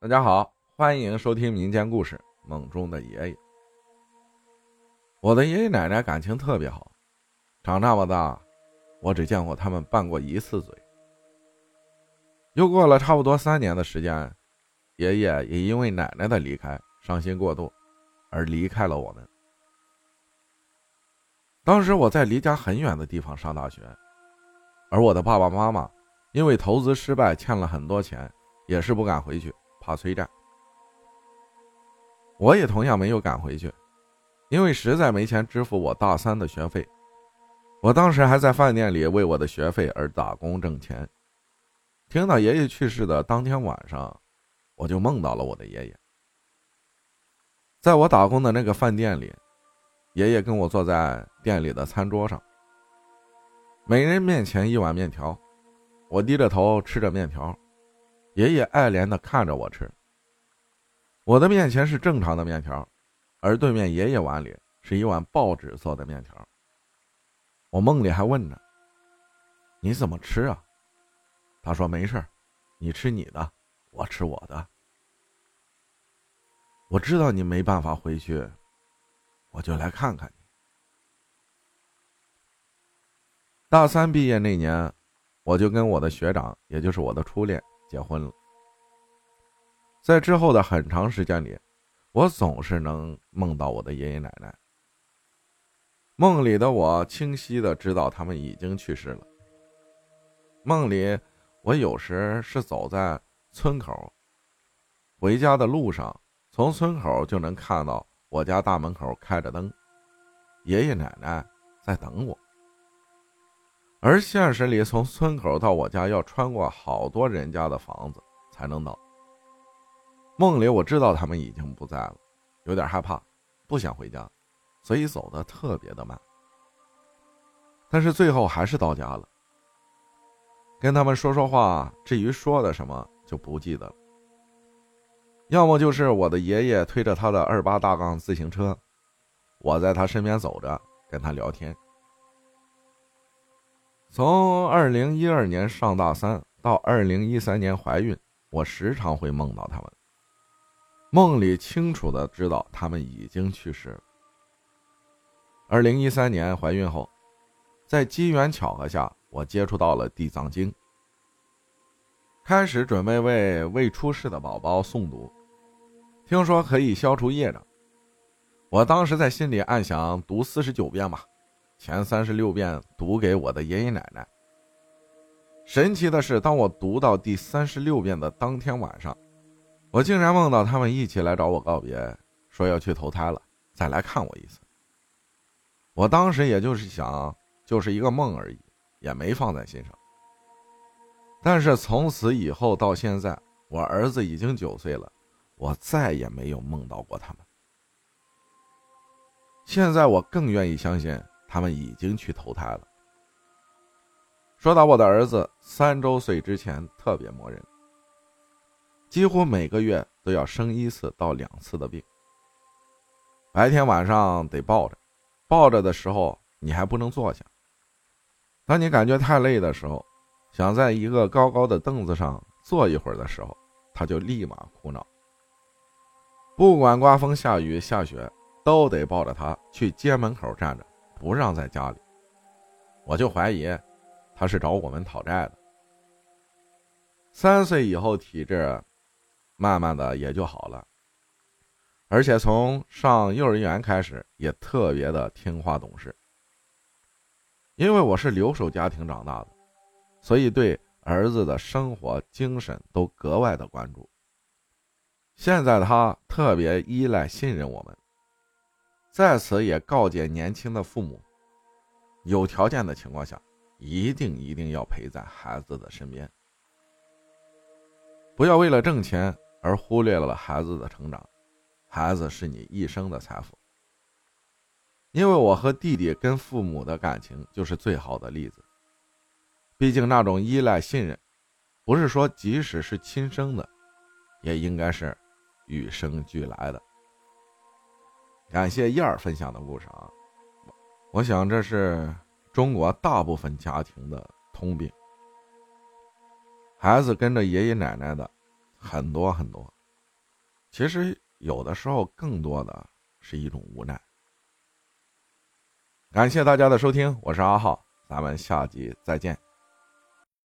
大家好，欢迎收听民间故事《梦中的爷爷》。我的爷爷奶奶感情特别好，长这么大，我只见过他们拌过一次嘴。又过了差不多三年的时间，爷爷也因为奶奶的离开伤心过度，而离开了我们。当时我在离家很远的地方上大学，而我的爸爸妈妈因为投资失败欠了很多钱，也是不敢回去。怕催债，我也同样没有赶回去，因为实在没钱支付我大三的学费。我当时还在饭店里为我的学费而打工挣钱。听到爷爷去世的当天晚上，我就梦到了我的爷爷。在我打工的那个饭店里，爷爷跟我坐在店里的餐桌上，每人面前一碗面条，我低着头吃着面条。爷爷爱怜的看着我吃。我的面前是正常的面条，而对面爷爷碗里是一碗报纸做的面条。我梦里还问着：“你怎么吃啊？”他说：“没事你吃你的，我吃我的。”我知道你没办法回去，我就来看看你。大三毕业那年，我就跟我的学长，也就是我的初恋。结婚了，在之后的很长时间里，我总是能梦到我的爷爷奶奶。梦里的我清晰的知道他们已经去世了。梦里，我有时是走在村口，回家的路上，从村口就能看到我家大门口开着灯，爷爷奶奶在等我。而现实里，从村口到我家要穿过好多人家的房子才能到。梦里我知道他们已经不在了，有点害怕，不想回家，所以走的特别的慢。但是最后还是到家了，跟他们说说话，至于说的什么就不记得了。要么就是我的爷爷推着他的二八大杠自行车，我在他身边走着，跟他聊天。从二零一二年上大三到二零一三年怀孕，我时常会梦到他们。梦里清楚的知道他们已经去世了。二零一三年怀孕后，在机缘巧合下，我接触到了《地藏经》，开始准备为未出世的宝宝诵读。听说可以消除业障，我当时在心里暗想：读四十九遍吧。前三十六遍读给我的爷爷奶奶。神奇的是，当我读到第三十六遍的当天晚上，我竟然梦到他们一起来找我告别，说要去投胎了，再来看我一次。我当时也就是想，就是一个梦而已，也没放在心上。但是从此以后到现在，我儿子已经九岁了，我再也没有梦到过他们。现在我更愿意相信。他们已经去投胎了。说到我的儿子，三周岁之前特别磨人，几乎每个月都要生一次到两次的病。白天晚上得抱着，抱着的时候你还不能坐下。当你感觉太累的时候，想在一个高高的凳子上坐一会儿的时候，他就立马哭闹。不管刮风下雨下雪，都得抱着他去街门口站着。不让在家里，我就怀疑他是找我们讨债的。三岁以后体质慢慢的也就好了，而且从上幼儿园开始也特别的听话懂事。因为我是留守家庭长大的，所以对儿子的生活精神都格外的关注。现在他特别依赖信任我们。在此也告诫年轻的父母，有条件的情况下，一定一定要陪在孩子的身边，不要为了挣钱而忽略了孩子的成长。孩子是你一生的财富。因为我和弟弟跟父母的感情就是最好的例子。毕竟那种依赖信任，不是说即使是亲生的，也应该是与生俱来的。感谢燕儿分享的故事啊，我想这是中国大部分家庭的通病。孩子跟着爷爷奶奶的很多很多，其实有的时候更多的是一种无奈。感谢大家的收听，我是阿浩，咱们下集再见。